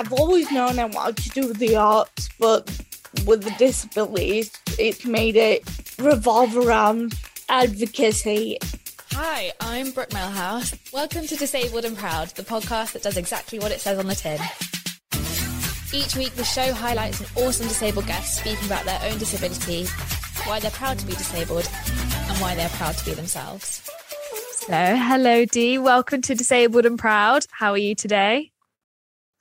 I've always known I wanted to do the arts, but with the disabilities, it's made it revolve around advocacy. Hi, I'm Brooke Melhouse. Welcome to Disabled and Proud, the podcast that does exactly what it says on the tin. Each week, the show highlights an awesome disabled guest speaking about their own disability, why they're proud to be disabled, and why they're proud to be themselves. So, hello, Dee. Welcome to Disabled and Proud. How are you today?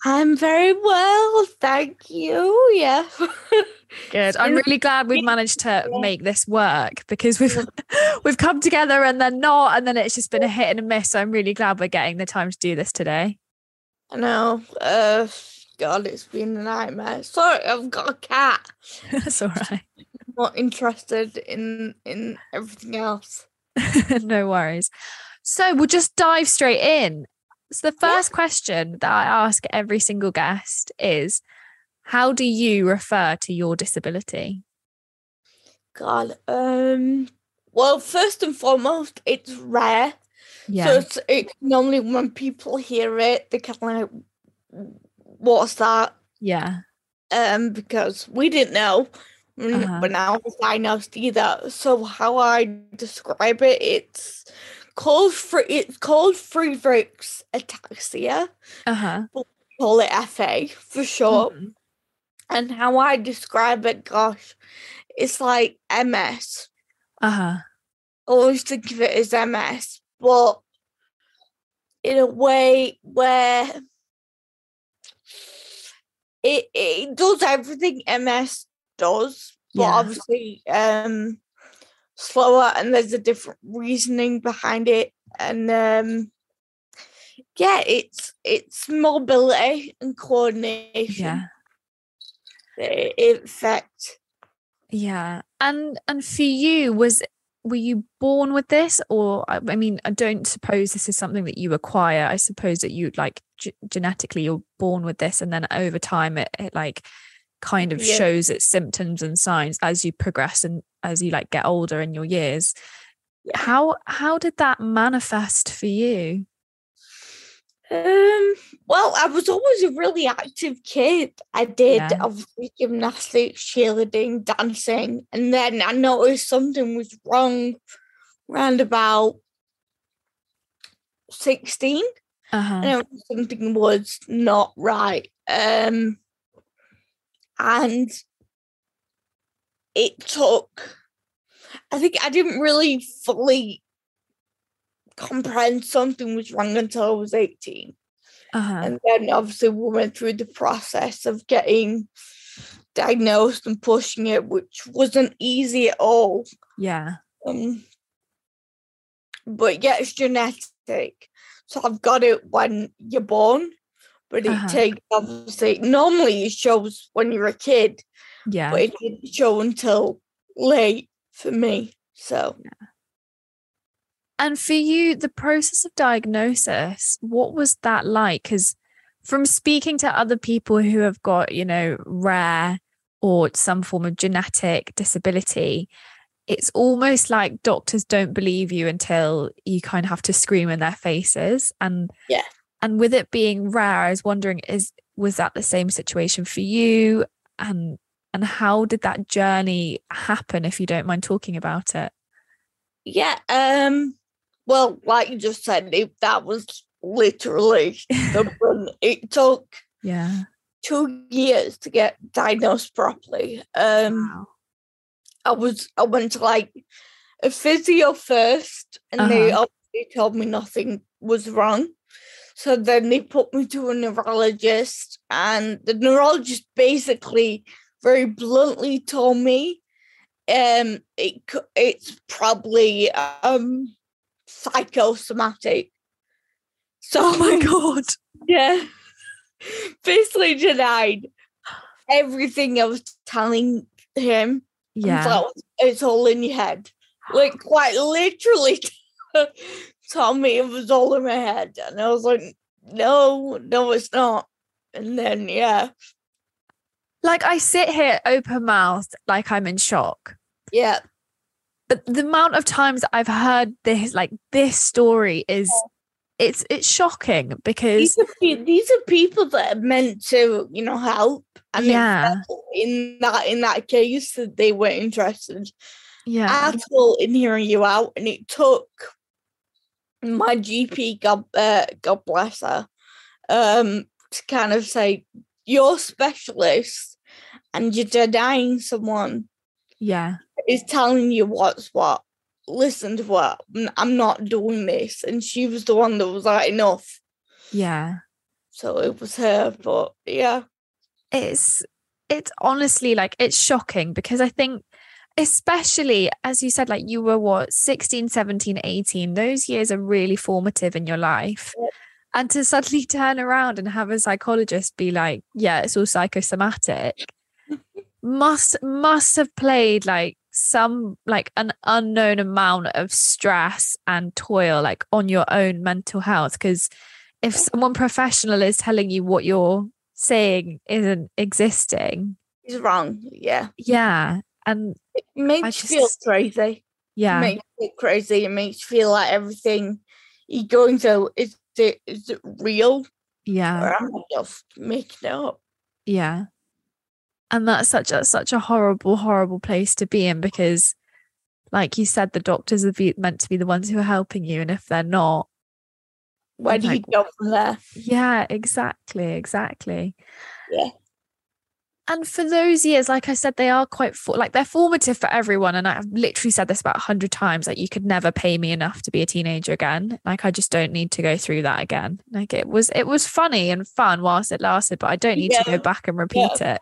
I'm very well, thank you. Yeah. Good. I'm really glad we've managed to make this work because we've we've come together and then not, and then it's just been a hit and a miss. So I'm really glad we're getting the time to do this today. I know. Uh, God, it's been a nightmare. Sorry, I've got a cat. That's all right. Not interested in in everything else. no worries. So we'll just dive straight in. So the first yeah. question that I ask every single guest is how do you refer to your disability? God, um well first and foremost it's rare. Yeah. So it's, it's normally when people hear it, they kind of like what's that? Yeah. Um, because we didn't know uh-huh. when I was diagnosed either. So how I describe it, it's called free. It's called Friedreich's ataxia. Uh huh. Call it FA for short. Mm-hmm. And how I describe it, gosh, it's like MS. Uh huh. always think of it as MS, but in a way where it it does everything MS does, but yeah. obviously um slower and there's a different reasoning behind it. And um yeah it's it's mobility and coordination yeah. in fact yeah. And and for you was were you born with this? Or i mean i don't suppose this is something that you acquire. I suppose that you like g- genetically you're born with this and then over time it, it like kind of yeah. shows its symptoms and signs as you progress and as you like get older in your years how how did that manifest for you um well i was always a really active kid i did yeah. obviously gymnastics cheerleading dancing and then i noticed something was wrong around about 16 uh-huh. and something was not right um and it took i think i didn't really fully comprehend something was wrong until i was 18 uh-huh. and then obviously we went through the process of getting diagnosed and pushing it which wasn't easy at all yeah um but yeah it's genetic so i've got it when you're born but it uh-huh. takes obviously normally it shows when you're a kid. Yeah. But it didn't show until late for me. So yeah. And for you, the process of diagnosis, what was that like? Because from speaking to other people who have got, you know, rare or some form of genetic disability, it's almost like doctors don't believe you until you kind of have to scream in their faces. And yeah, and with it being rare i was wondering is was that the same situation for you and and how did that journey happen if you don't mind talking about it? Yeah um well like you just said it, that was literally the run. It took yeah. two years to get diagnosed properly. Um wow. i was i went to like a physio first and uh-huh. they obviously told me nothing was wrong. So then they put me to a neurologist, and the neurologist basically very bluntly told me um it it's probably um psychosomatic. So oh my god. Yeah. Basically denied everything I was telling him. Yeah. It's all in your head. Like quite literally told me it was all in my head. And I was like, no, no, it's not. And then, yeah. Like I sit here open mouthed, like I'm in shock. Yeah. But the amount of times I've heard this, like this story is it's it's shocking because these are, these are people that are meant to, you know, help. And yeah, in that in that case, that they weren't interested yeah, at all in hearing you out, and it took my GP, God, uh, God bless her, um, to kind of say you're specialist and you're denying someone yeah, is telling you what's what. Listen to what I'm not doing this, and she was the one that was like enough. yeah. So it was her, but yeah, it's it's honestly like it's shocking because I think especially as you said like you were what 16 17 18 those years are really formative in your life. And to suddenly turn around and have a psychologist be like yeah it's all psychosomatic must must have played like some like an unknown amount of stress and toil like on your own mental health because if someone professional is telling you what you're saying isn't existing he's wrong. Yeah, yeah and it makes you feel just- crazy. It yeah makes you feel crazy. It makes you feel like everything you're going through is it is it real yeah or am I just making it up? yeah and that's such a such a horrible horrible place to be in because like you said the doctors are be, meant to be the ones who are helping you and if they're not Where do you Like- go from there? yeah exactly exactly Yeah. And for those years like i said they are quite for, like they're formative for everyone. And i've literally said this about a hundred times like you could never pay me enough to be a teenager again. Like i just don't need to go through that again. Like it was it was funny and fun whilst it lasted but i don't need to go back and repeat it.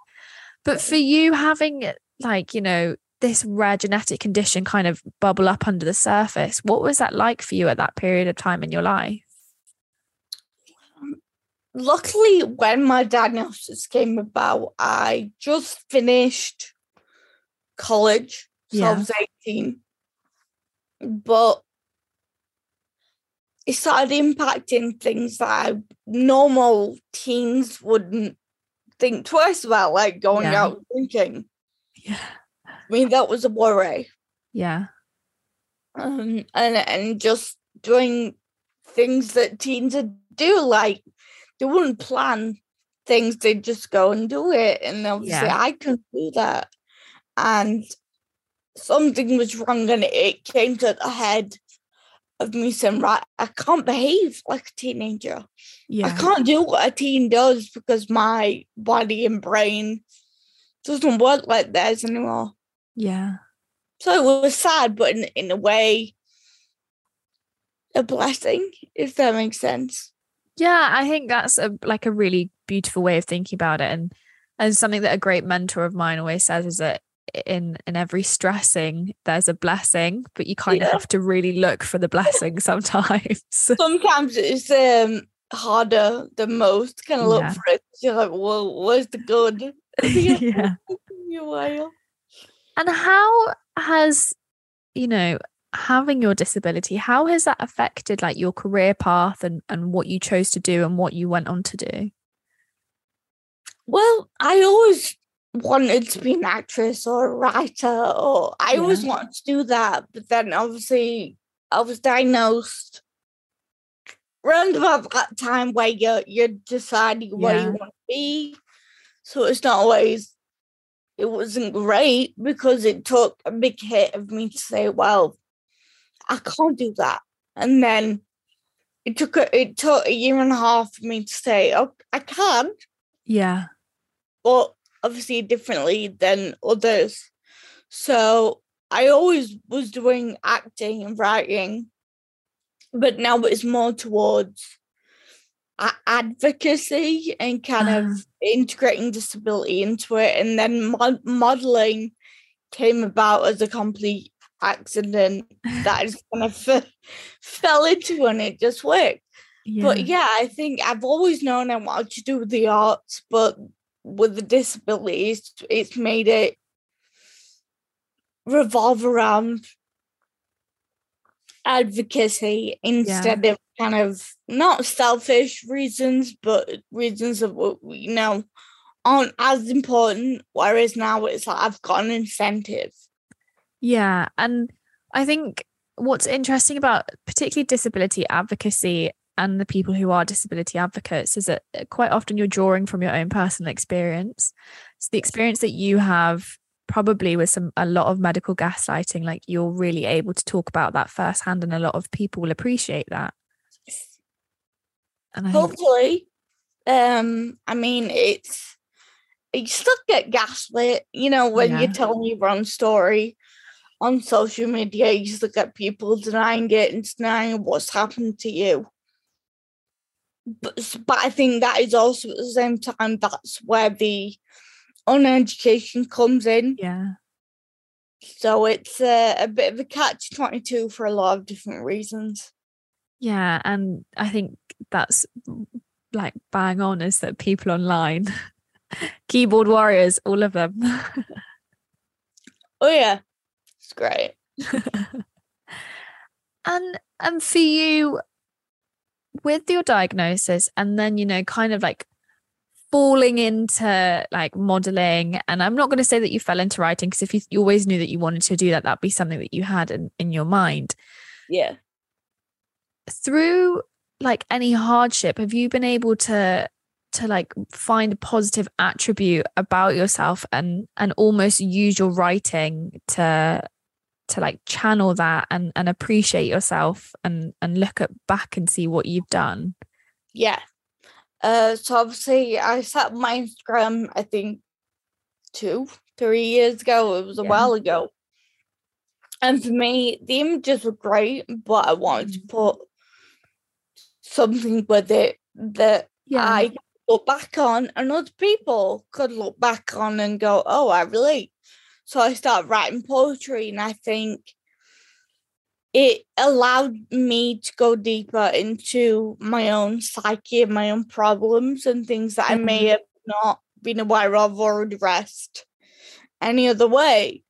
But for you having like you know this rare genetic condition kind of bubble up under the surface what was that like for you at that period of time in your life luckily when my diagnosis came about i just finished college so i was 18 but it started impacting things that I, normal teens wouldn't think twice about like going Yeah. out drinking. Yeah. I mean that was a worry. Yeah. Um, and and just doing things that teens would do. Like they wouldn't plan things; they'd just go and do it. And obviously, Yeah. I couldn't do that. And something was wrong, and it came to the head of me saying, "Right, I can't behave like a teenager. I can't do what a teen does because my body and brain doesn't work like theirs anymore." yeah So it was sad, but in, in a way, a blessing, if that makes sense. Yeah, I think that's a like a really beautiful way of thinking about it, and and something that a great mentor of mine always says is that in in every stressing there's a blessing, but you kind of have to really look for the blessing sometimes. Sometimes it's um harder than most kind of look Yeah. for it. You're like, well, where's the good? yeah. And how has you know having your disability how has that affected like your career path and and what you chose to do and what you went on to do? Well, I always wanted to be an actress or a writer, or I always wanted to do that. But then obviously, I was diagnosed around about that time where you're, you're deciding where Yeah. you want to be. So it's not always, it wasn't great because it took a big hit of me to say, well, I can't do that. And then it took a, it took a year and a half for me to say, oh, I can Yeah. but obviously differently than others. So I always was doing acting and writing, but now it's more towards advocacy and kind Ah. of integrating disability into it. And then mod- modeling came about as a complete accident that I just kind of f- fell into and it just worked. But yeah, I think I've always known I wanted to do the arts, but with the disabilities, it's made it revolve around advocacy instead of kind of not selfish reasons, but reasons of what you know aren't as important. Whereas now it's like I've got an incentive. Yeah. And I think what's interesting about particularly disability advocacy and the people who are disability advocates is that uh, quite often you're drawing from your own personal experience. So the experience that you have probably with some a lot of medical gaslighting, like you're really able to talk about that firsthand, and a lot of people will appreciate that. And I hopefully, um, I mean, it's you still get gaslit, you know, when yeah. you're telling your own story on social media, you just look at people denying it and denying what's happened to you. But, but I think that is also at the same time that's where the uneducation comes in. Yeah. So it's a, a bit of a catch 22 for a lot of different reasons. Yeah. And I think that's like bang on is that people online, keyboard warriors, all of them. oh, yeah. Great. and and for you with your diagnosis and then you know kind of like falling into like modeling and i'm not going to say that you fell into writing because if you, you, always knew that you wanted to do that that'd be something that you had in, in your mind yeah through like any hardship have you been able to to like find a positive attribute about yourself and and almost use your writing to to like channel that and and appreciate yourself and and look at back and see what you've done yeah uh, so obviously I set my Instagram, I think two, three years ago. It was a yeah. while ago. And for me, the images were great, but I wanted to mm. put something with it that yeah. I look back on and other people could look back on and go, oh, I relate. So I started writing poetry and I think it allowed me to go deeper into my own psyche and my own problems and things that mm-hmm. I may mm-hmm. have not been aware of or addressed any other way.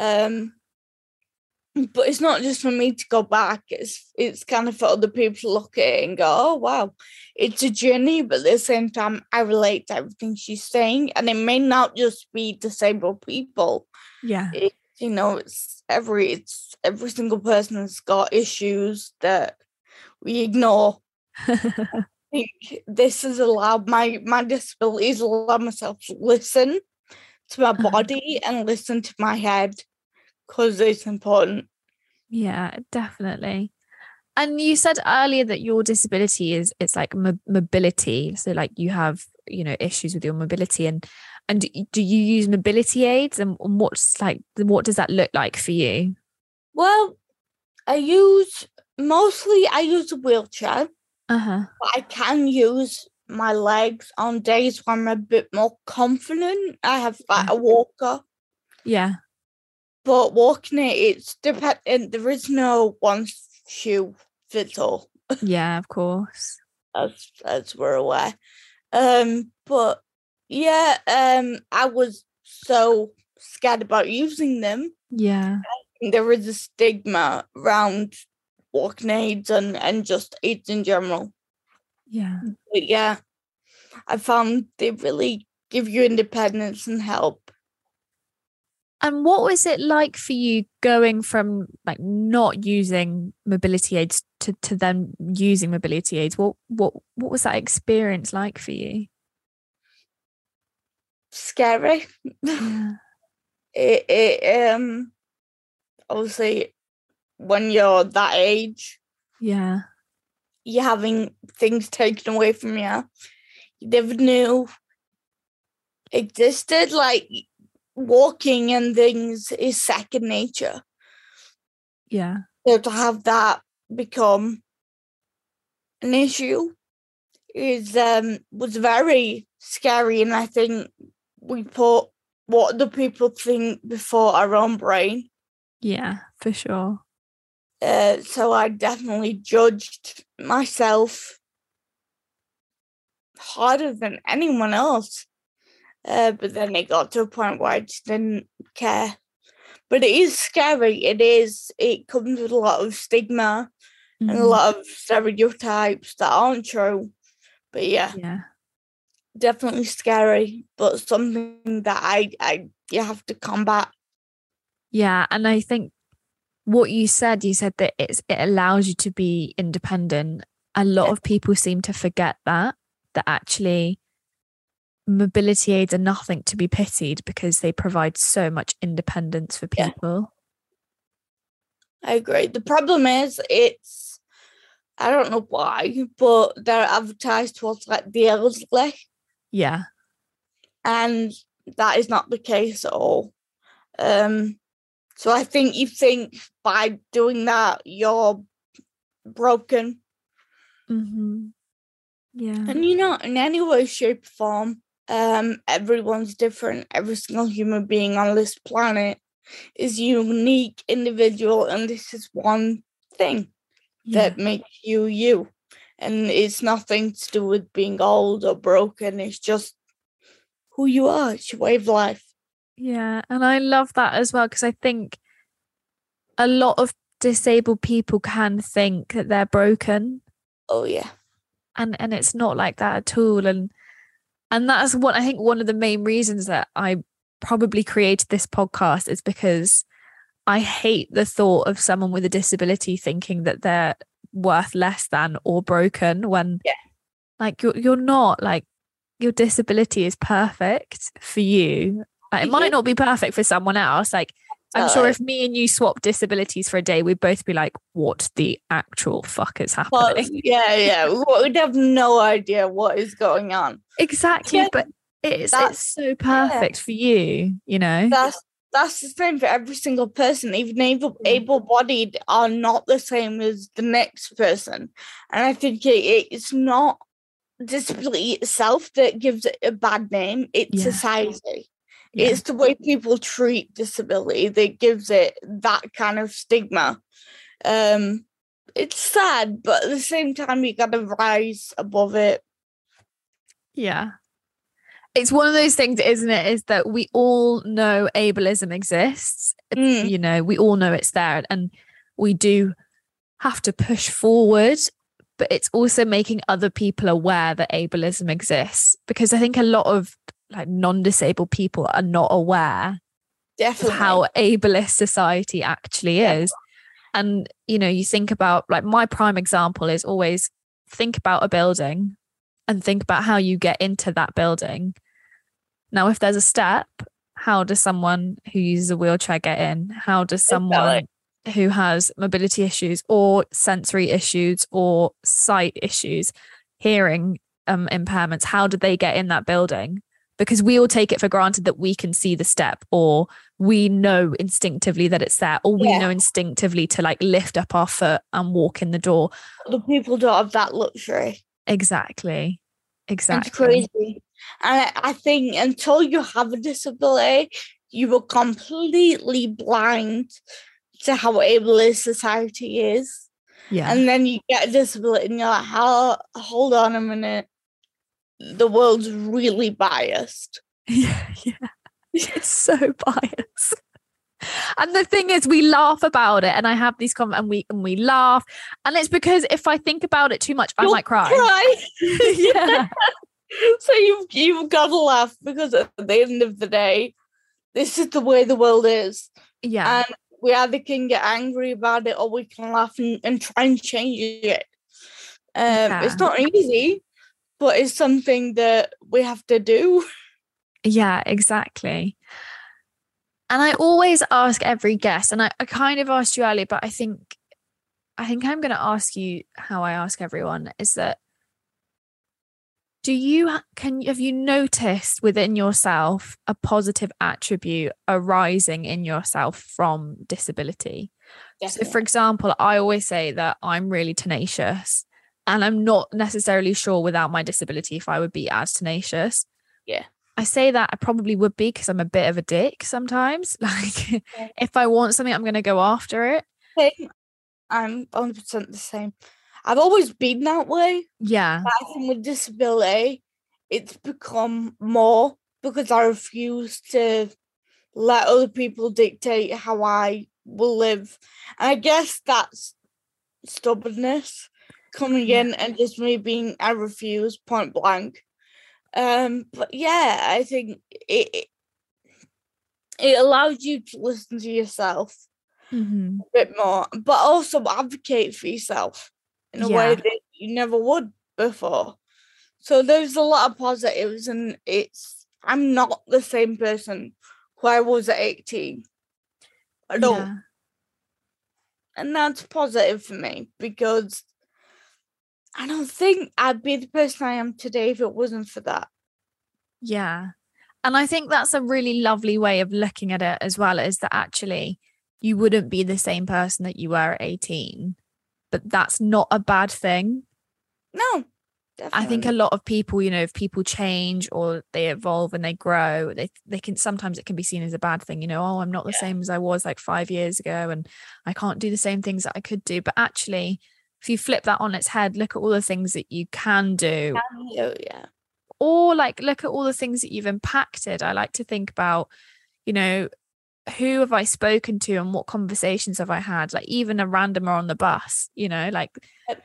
Um, but it's not just for me to go back, it's it's kind of for other people to look at it and go, oh wow, it's a journey, but at the same time I relate to everything she's saying. And it may not just be disabled people. Yeah. It, you know, it's every it's every single person has got issues that we ignore. I think this has allowed my my disabilities allowed myself to listen to my uh-huh. body and listen to my head because it's important. Yeah, definitely. And you said earlier that your disability is it's like mobility. So like you have you know issues with your mobility and and do you use mobility aids and what's like what does that look like for you? Well, I use mostly I use a wheelchair. Uh-huh. I can use my legs on days when I'm a bit more confident. I have like a walker. Yeah. But walking it, it's dependent. There is no one shoe fits all. Yeah, of course. as as we're aware. Um, but yeah, um, I was so scared about using them. Yeah. There is a stigma around walking aids and, and just aids in general. Yeah. But yeah, I found they really give you independence and help. And what was it like for you going from like not using mobility aids to, to then using mobility aids? What what what was that experience like for you? scary. Yeah. it, it um obviously when you're that age, yeah, you're having things taken away from you. You never knew existed. Like walking and things is second nature. Yeah. So to have that become an issue is um was very scary and I think we put what the people think before our own brain. Yeah, for sure. Uh, so I definitely judged myself harder than anyone else. Uh, but then it got to a point where I just didn't care. But it is scary. It is. It comes with a lot of stigma mm-hmm. and a mm-hmm. lot of stereotypes that aren't true. But yeah. Yeah definitely scary, but something that I I you have to combat. Yeah, and I think what you said, you said that it's it allows you to be independent a lot Yeah. of people seem to forget that that actually mobility aids are nothing to be pitied because they provide so much independence for Yeah. people. I agree. The problem is it's I don't know why, but they're advertised towards like the elderly, Yeah. and that is not the case at all. Um, so I think you think by doing that you're broken, Mm-hmm. Yeah. and you're not in any way, shape, or form. Um, everyone's different. Every single human being on this planet is unique, individual, and this is one thing. yeah. that makes you you. And it's nothing to do with being old or broken. It's just who you are. It's your way of life. Yeah, and I love that as well because I think a lot of disabled people can think that they're broken Oh yeah. and and it's not like that at all and and that's what I think one of the main reasons that I probably created this podcast is because I hate the thought of someone with a disability thinking that they're worth less than or broken when Yeah. like you're you're not like your disability is perfect for you. Like, it might not be perfect for someone else. Like I'm sure uh, if me and you swap disabilities for a day, we'd both be like, what the actual fuck is happening?" Well, yeah, yeah. We would have no idea what is going on. Exactly, Yeah, but it's that's- it's so perfect for you, you know. That's that's the same for every single person. Even able able bodied are not the same as the next person. And I think it, it's not disability itself that gives it a bad name. It's Yeah. society. Yeah. It's the way people treat disability that gives it that kind of stigma. Um, it's sad, but at the same time, you got to rise above it. Yeah. It's one of those things, isn't it? Is that we all know ableism exists. Mm, You know, we all know it's there and we do have to push forward, but it's also making other people aware that ableism exists because I think a lot of like non-disabled people are not aware of how ableist society actually Yeah. is. And you know, you think about like my prime example is always think about a building and think about how you get into that building. Now, if there's a step, how does someone who uses a wheelchair get in? How does someone who has mobility issues or sensory issues or sight issues, hearing um, impairments, how do they get in that building? Because we all take it for granted that we can see the step or we know instinctively that it's there or we Yeah. know instinctively to like lift up our foot and walk in the door. the people don't have that luxury. Exactly. Exactly. It's crazy. And I, think until you have a disability, you are completely blind to how ableist society is. Yeah. And then you get a disability and you're like, how, hold on a minute. The world's really biased. Yeah, yeah. It's so biased. And the thing is, we laugh about it, and I have these comments, and we and we laugh, and it's because if I think about it too much, I You'll might cry. Cry. yeah, so you've you've got to laugh because at the end of the day, this is the way the world is. yeah, and we either can get angry about it or we can laugh and, and try and change it. Um, It's not easy, but it's something that we have to do. yeah, exactly. And I always ask every guest, and I, I kind of asked you earlier, but I think I think I'm going to ask you how I ask everyone is that do you can have you noticed within yourself a positive attribute arising in yourself from disability so for example i always say that i'm really tenacious and i'm not necessarily sure without my disability if i would be as tenacious Yeah. i say that i probably would be because i'm a bit of a dick sometimes like Yeah. if i want something i'm going to go after it Same. I'm 100% the same. I've always been that way. yeah But I think with disability, it's become more because I refuse to let other people dictate how I will live. And I guess that's stubbornness coming in and just me being I refuse point blank. Um, but yeah, I think it it, allows you to listen to yourself Mhm. a bit more, but also advocate for yourself in a Yeah. way that you never would before. So there's a lot of positives, and it's I'm not the same person who I was at 18 at all. Yeah. And that's positive for me because I don't think I'd be the person I am today if it wasn't for that. Yeah. And I think that's a really lovely way of looking at it as well, is that actually you wouldn't be the same person that you were at 18, but that's not a bad thing. No. I think a lot of people, you know, if people change or they evolve and they grow, they they can sometimes it can be seen as a bad thing, you know, oh, I'm not the Yeah. same as I was like 5 years ago and I can't do the same things that I could do, but actually if you flip that on its head, look at all the things that you can do Oh, yeah. or like look at all the things that you've impacted. I like to think about, you know, who have I spoken to and what conversations have I had? Like even a randomer on the bus, you know, like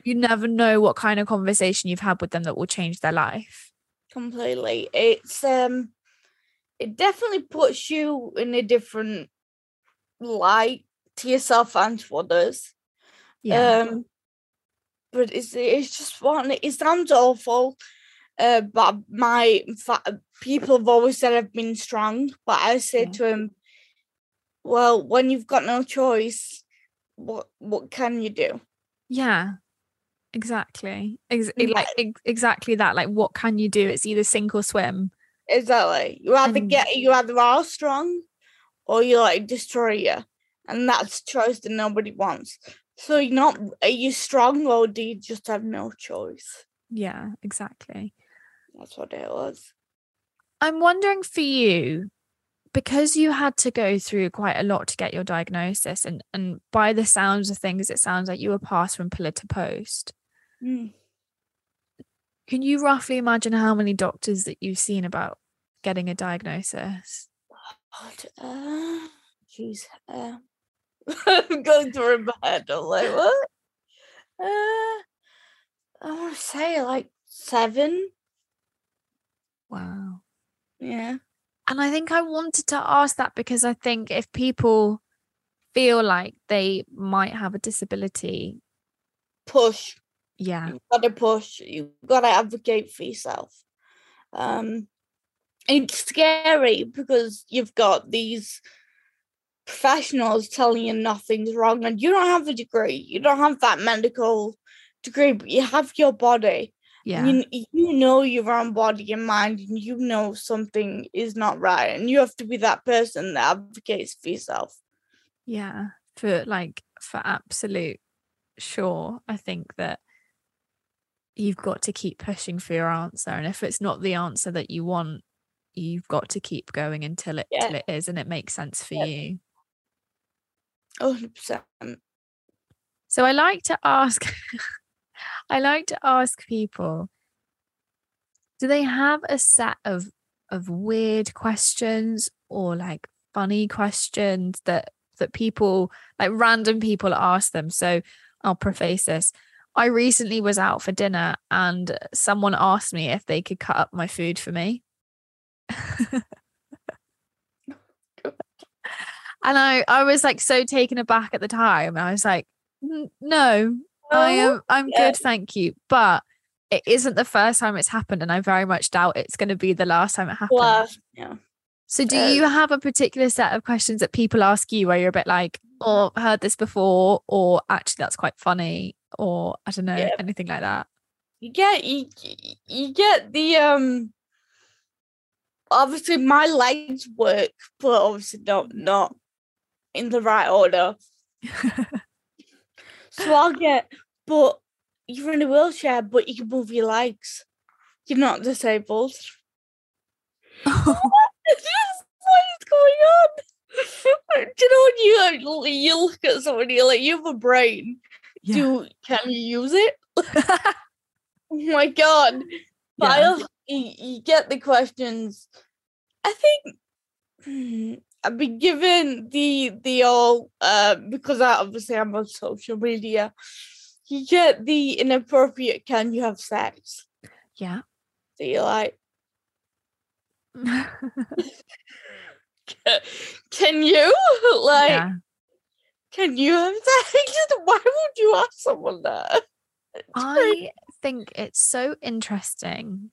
you never know what kind of conversation you've had with them that will change their life. completely. It's um it definitely puts you in a different light to yourself and to others. Um but it's it's just one it sounds awful. Uh but my fa- people have always said I've been strong, but I say Yeah. to him, Well, when you've got no choice, what what can you do? yeah. Exactly. Ex- Yeah. like ex- exactly that. Like what can you do? It's either sink or swim. Exactly. You either And- get you either are strong or you like destroy you. And that's a choice that nobody wants. So you're not are you strong or do you just have no choice? Yeah, exactly. That's what it was. I'm wondering for you, because you had to go through quite a lot to get your diagnosis, and and by the sounds of things, it sounds like you were passed from pillar to post. Mm. Can you roughly imagine how many doctors that you've seen about getting a diagnosis? God, uh, jeez. Uh, I'm going through my head. I'm like, what? Uh, I want to say like seven. Wow. Yeah. And I think I wanted to ask that because I think if people feel like they might have a disability, Push. yeah, you gotta push you gotta advocate for yourself um it's scary because you've got these professionals telling you nothing's wrong and you don't have a degree you don't have that medical degree but you have your body yeah, you, you know your own body and mind and you know something is not right and you have to be that person that advocates for yourself yeah, for like for absolute sure. I think that you've got to keep pushing for your answer, and if it's not the answer that you want, you've got to keep going until it Yeah. till it is, and it makes sense for Yeah. you. 100% So I like to ask I like to ask people do they have a set of of weird questions or like funny questions that that people like random people ask them? So I'll preface this. I recently was out for dinner and someone asked me if they could cut up my food for me and I I was like so taken aback at the time I was like no I Oh, am I'm yeah. good, thank you. But it isn't the first time it's happened, and I very much doubt it's going to be the last time it happens. last yeah So, do uh, you have a particular set of questions that people ask you where you're a bit like, "Oh, I've heard this before," or "Actually, that's quite funny," or I don't know, Yeah. anything like that? you get you, you get the um obviously my legs work but obviously not not in the right order. So i'll get but you're in a wheelchair but you can move your legs. You're not disabled. What is going on. Do you know when you you look at somebody you're like you have a brain. Yeah. do can you use it? Oh my god. But I Yeah. also, you, you get the questions. I think hmm, I've been given the the all uh because I obviously I'm on social media. You get the inappropriate. Can you have sex? yeah. So you're like, can you like? yeah. Can you have sex? Why would you ask someone that? I think it's so interesting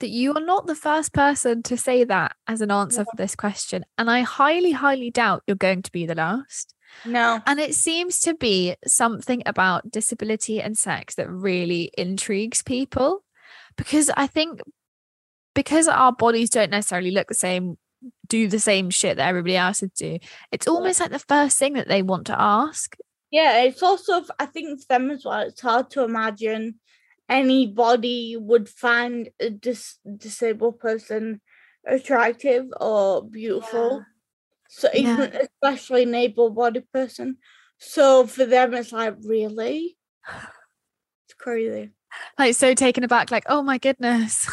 that you are not the first person to say that as an answer for this question. And I highly, highly doubt you're going to be the last. No. And it seems to be something about disability and sex that really intrigues people because I think because our bodies don't necessarily look the same, do the same shit that everybody else would do, it's almost like the first thing that they want to ask. Yeah, it's also I think for them as well. It's hard to imagine anybody would find a dis- disabled person attractive or beautiful. So Yeah. even especially an able-bodied person. So for them, it's like really, it's crazy. Like so taken aback, like, oh my goodness.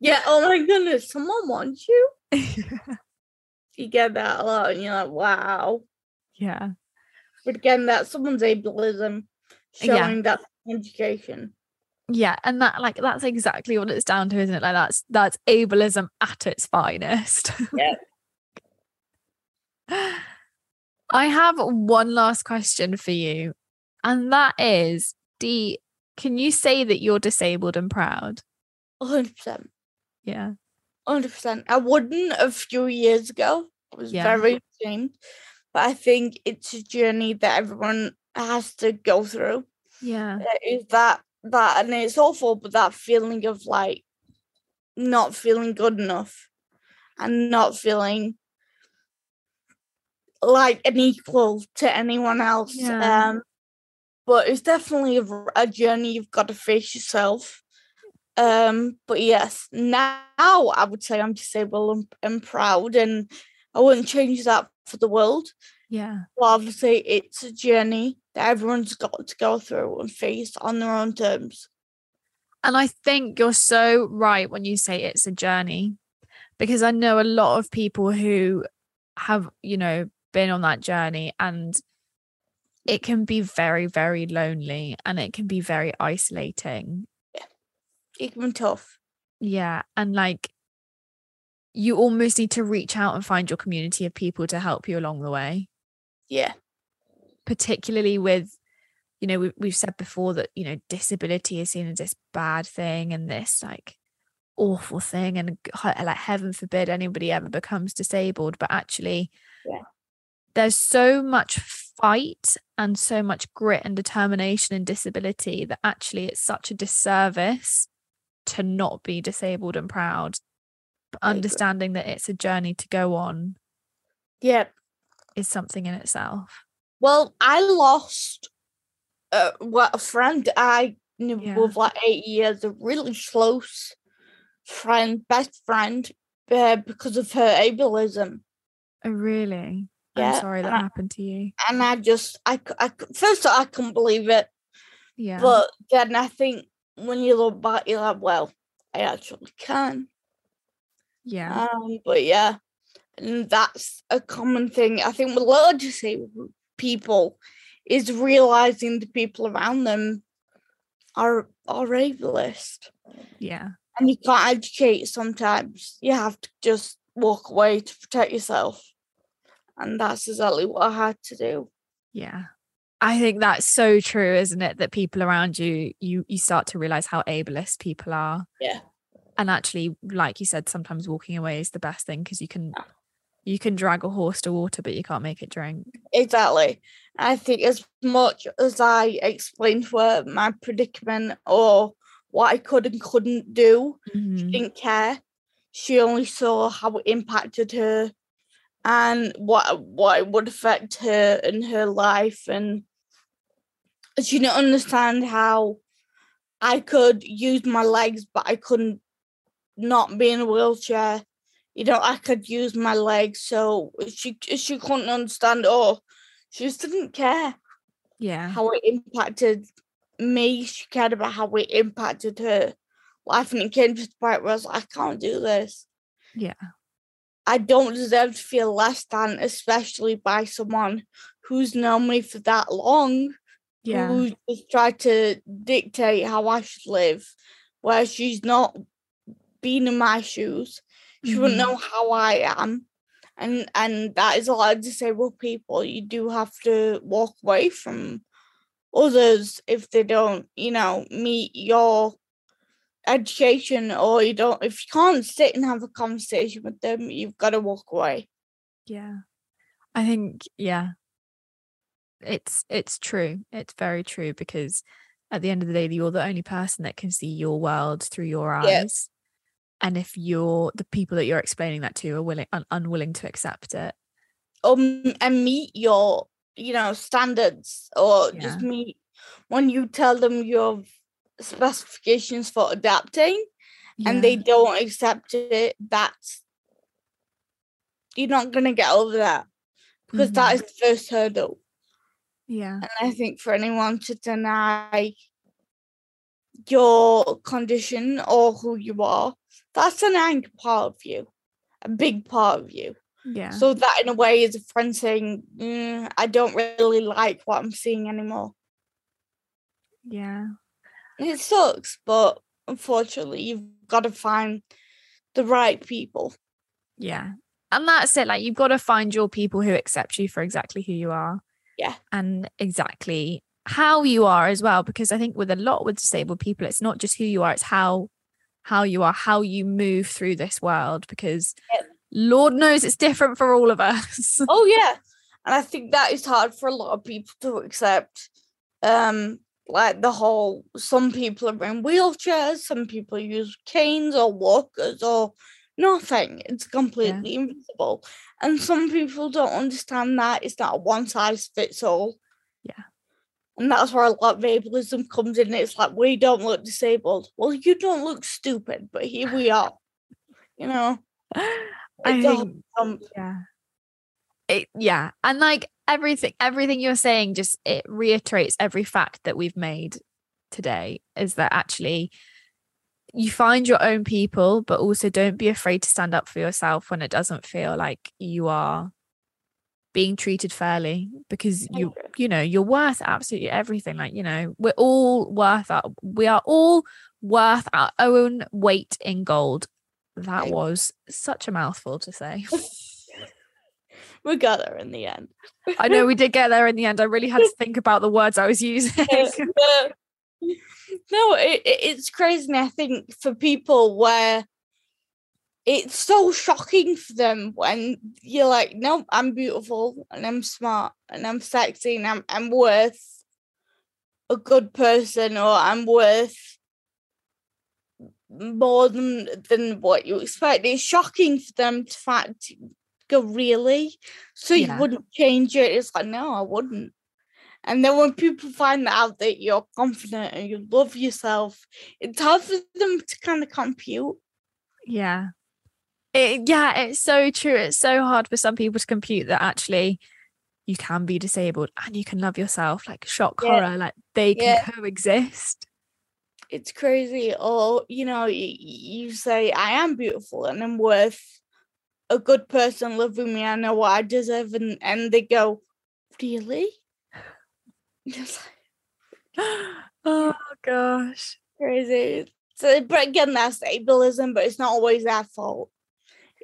Yeah. Oh my goodness, someone wants you. You get that a lot, and you're like, wow. yeah. But again, that's someone's ableism Yeah. showing that education. Yeah. And that like that's exactly what it's down to, isn't it? Like that's that's ableism at its finest. Yeah. I have one last question for you. And that is, d can you say that you're disabled and proud? hundred percent. Yeah. Hundred percent. I wouldn't a few years ago. I was Yeah. very ashamed, but I think it's a journey that everyone has to go through. Yeah. Is that that, and it's awful, but that feeling of like not feeling good enough and not feeling like an equal to anyone else. Yeah. Um, but it's definitely a journey you've got to face yourself. Um, but yes, now I would say I'm disabled and, and proud, and I wouldn't change that for the world. Yeah. Well, obviously, it's a journey that everyone's got to go through and face on their own terms. And I think you're so right when you say it's a journey, because I know a lot of people who have, you know, been on that journey and it can be very, very lonely and it can be very isolating. Yeah. It can be tough. Yeah. And like, you almost need to reach out and find your community of people to help you along the way. Yeah, particularly with you know we, we've said before that you know disability is seen as this bad thing and this like awful thing and like heaven forbid anybody ever becomes disabled but actually Yeah. there's so much fight and so much grit and determination in disability that actually it's such a disservice to not be disabled and proud but understanding that it's a journey to go on yeah. is something in itself Well, I lost uh, what a friend I knew Yeah. with like eight years, a really close friend, best friend, uh, because of her ableism. oh really i'm Yeah, sorry that I- happened to you And I just, I, I first I couldn't believe it, Yeah. but then I think when you look back, you're like, well, I actually can. yeah. Um, but yeah, and that's a common thing. I think with a lot of disabled people is realizing the people around them are are ableist, yeah. and you can't educate. Sometimes you have to just walk away to protect yourself, and that's exactly what I had to do. Yeah. I think that's so true, isn't it? That people around you, you you start to realize how ableist people are. Yeah. And actually, like you said, sometimes walking away is the best thing because you can you can drag a horse to water, but you can't make it drink. Exactly. I think as much as I explained to her my predicament or what I could and couldn't do, she Mhm. didn't care. She only saw how it impacted her and what what it would affect her in her life and she didn't understand how I could use my legs but I couldn't not be in a wheelchair. You know, I could use my legs so she she couldn't understand or she just didn't care Yeah. how it impacted me. She cared about how it impacted her life, and it came to the point where I was like, I can't do this. Yeah. I don't deserve to feel less than, especially by someone who's known me for that long, Yeah. who just tried to dictate how I should live, where she's not been in my shoes. She wouldn't Mhm. know how I am. And and that is a lot of disabled people. You do have to walk away from others if they don't, you know, meet your education or you don't if you can't sit and have a conversation with them, you've got to walk away. Yeah. I think yeah. It's it's true. It's very true because at the end of the day you're the only person that can see your world through your eyes. Yeah. And if you're the people that you're explaining that to are willing un- unwilling to accept it. Um and meet your, you know, standards or Yeah. just meet when you tell them your specifications for adapting and they don't accept it, that's you're not gonna get over that. Because that Mhm. is the first hurdle. Yeah. And I think for anyone to deny your condition or who you are, that's an a part of you, a big part of you. Yeah. So that, in a way, is a friend saying, "Mm, "I don't really like what I'm seeing anymore." yeah. And it sucks, but unfortunately, you've got to find the right people. Yeah. And that's it. Like you've got to find your people who accept you for exactly who you are. Yeah. And exactly how you are as well. Because I think with a lot with disabled people, it's not just who you are, it's how how you are, how you move through this world. Because Yep. Lord knows it's different for all of us. Oh yeah, and I think that is hard for a lot of people to accept. Um, like the whole, some people are in wheelchairs, some people use canes or walkers or nothing. It's completely invisible, and some people don't understand that it's not a one size fits all. Yeah. And that's where a lot of ableism comes in. It's like we don't look disabled. Well, you don't look stupid, but here we are. You know, I think um, yeah it yeah and like everything everything you're saying just it reiterates every fact that we've made today is that actually you find your own people but also don't be afraid to stand up for yourself when it doesn't feel like you are being treated fairly because you you know you're worth absolutely everything like you know we're all worth our, we are all worth our own weight in gold that was such a mouthful to say we got there in the end. I know we did get there in the end. I really had to think about the words I was using. No, it- it's crazy. I think for people where it's so shocking for them when you're like, no, I'm beautiful and I'm smart and I'm sexy and I'm I'm worth a good person or I'm worth more than than what you expect. It's shocking for them to fact go really. So Yeah. you wouldn't change it. It's like, no, I wouldn't. And then when people find out that you're confident and you love yourself, it's hard for them to kind of compute. yeah. It, yeah, it's so true. It's so hard for some people to compute that actually you can be disabled and you can love yourself. Like shock Yeah. horror, like they can Yeah. coexist. It's crazy. Or, you know, you, you say, I am beautiful and I'm worth a good person loving me. I know what I deserve. And, and they go, Really? Oh gosh. crazy. So, but again, that's ableism, but it's not always their fault.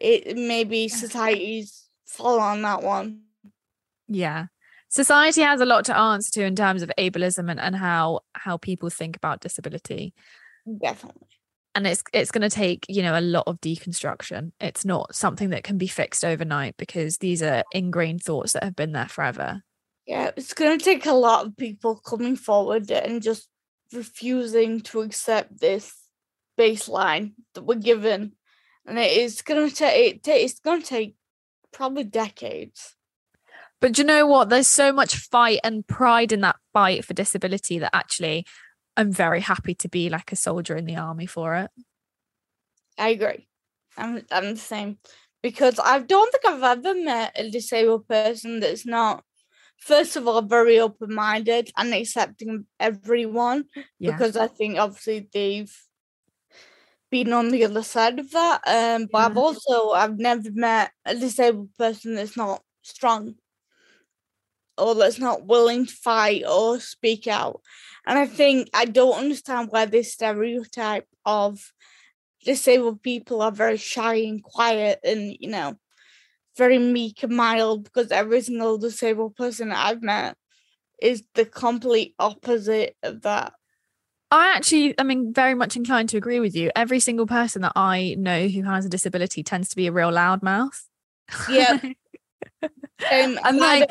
It maybe society's fault on that one. Yeah. Society has a lot to answer to in terms of ableism and, and how how people think about disability. Definitely. and it's it's going to take you know a lot of deconstruction it's not something that can be fixed overnight because these are ingrained thoughts that have been there forever Yeah, it's going to take a lot of people coming forward and just refusing to accept this baseline that we're given, and it is going to take it ta- it's going to take probably decades. but do you know what there's so much fight and pride in that fight for disability that actually i'm very happy to be like a soldier in the army for it I agree. I'm I'm the same because I don't think I've ever met a disabled person that's not. First of all, very open minded and accepting everyone. yeah because I think obviously they've been on the other side of that. Um, but I've also I've never met a disabled person that's not strong or that's not willing to fight or speak out. And I think I don't understand why this stereotype of disabled people are very shy and quiet and you know very meek and mild because every single disabled person I've met is the complete opposite of that. I actually, I mean, very much inclined to agree with you. Every single person that I know who has a disability tends to be a real loudmouth. Yeah. um, and like,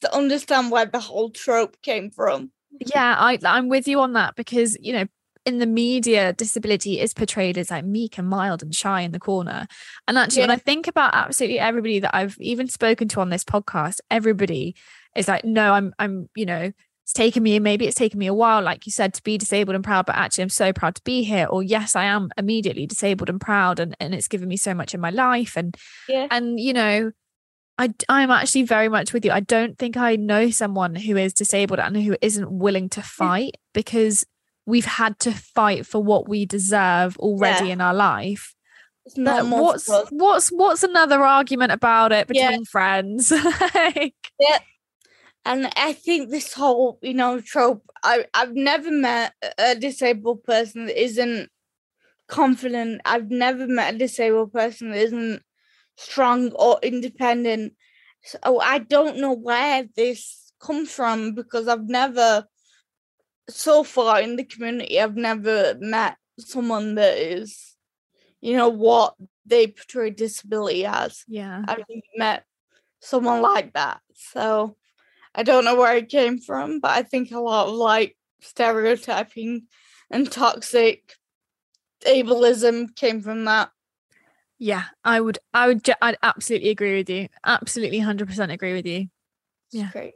to understand where the whole trope came from. Yeah, I, I'm with you on that because, you know, in the media, disability is portrayed as like meek and mild and shy in the corner. And actually, yeah. when I think about absolutely everybody that I've even spoken to on this podcast, everybody is like, no, I'm, I'm, you know, it's taken me, maybe it's taken me a while, like you said, to be disabled and proud, but actually I'm so proud to be here. Or yes, I am immediately disabled and proud and, and it's given me so much in my life. And yeah. and you know, I I'm actually very much with you. I don't think I know someone who is disabled and who isn't willing to fight because we've had to fight for what we deserve already yeah. in our life. what's what's what's another argument about it between yeah. friends? like, yeah. And I think this whole, you know, trope, I, I've never met a disabled person that isn't confident. I've never met a disabled person that isn't strong or independent. So oh, I don't know where this comes from because I've never, so far in the community, I've never met someone that is, you know, what they portray disability as. Yeah. I've met someone like that. So I don't know where it came from, but I think a lot of like stereotyping and toxic ableism came from that. Yeah, I would, I would, I'd absolutely agree with you. Absolutely, hundred percent agree with you. Yeah. Great.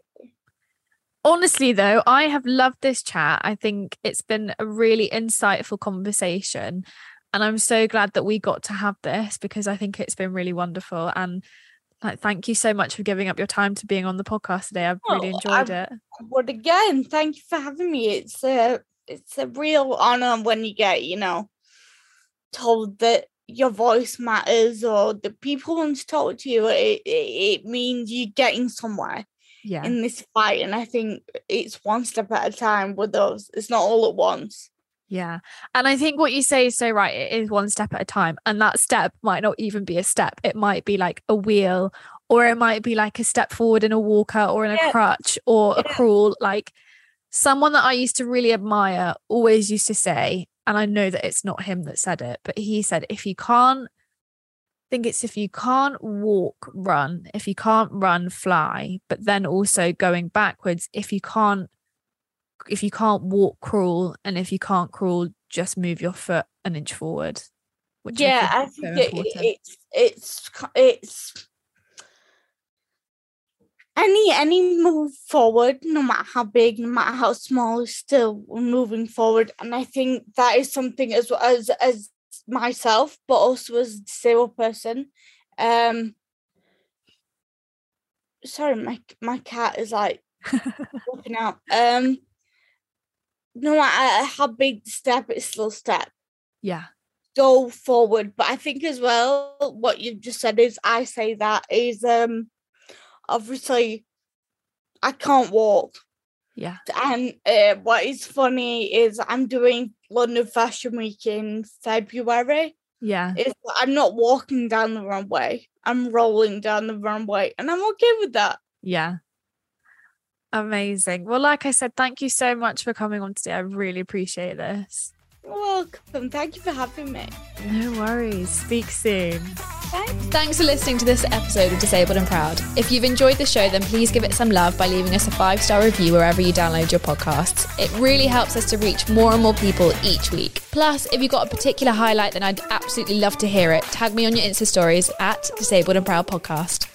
Honestly, though, I have loved this chat. I think it's been a really insightful conversation. And I'm so glad that we got to have this because I think it's been really wonderful. And like thank you so much for giving up your time to being on the podcast today. I've really oh, enjoyed I, it. But again thank you for having me. It's a it's a real honor when you get you know told that your voice matters or the people want to talk to you it, it, it means you're getting somewhere yeah. in this fight. And i think it's one step at a time with us. It's not all at once yeah. And I think what you say is so right. It is one step at a time. And that step might not even be a step. It might be like a wheel, or it might be like a step forward in a walker or in a yeah. crutch or yeah. a crawl. Like someone that I used to really admire always used to say, and I know that it's not him that said it, but he said, if you can't, I think it's if you can't walk, run. If you can't run, fly. But then also going backwards, if you can't if you can't walk, crawl, and if you can't crawl, just move your foot an inch forward. Which yeah, I think, I think it, it's it's it's any any move forward, no matter how big, no matter how small, is still moving forward. And I think that is something as as as myself, but also as a disabled person. Um sorry, my my cat is like walking out. Um no matter how big the step, it's still step. Yeah. Go forward. But I think as well, what you've just said is I say that is um obviously I can't walk. Yeah. And uh, what is funny is I'm doing London Fashion Week in February. Yeah. It's, I'm not walking down the runway. I'm rolling down the runway and I'm okay with that. Yeah. Amazing. Well, like I said, thank you so much for coming on today. I really appreciate this. You're welcome. Thank you for having me. No worries. Speak soon. Thanks. Thanks for listening to this episode of Disabled and Proud. If you've enjoyed the show, then please give it some love by leaving us a five star review wherever you download your podcasts. It really helps us to reach more and more people each week. Plus, if you've got a particular highlight, then I'd absolutely love to hear it. Tag me on your Insta stories at Disabled and Proud Podcast.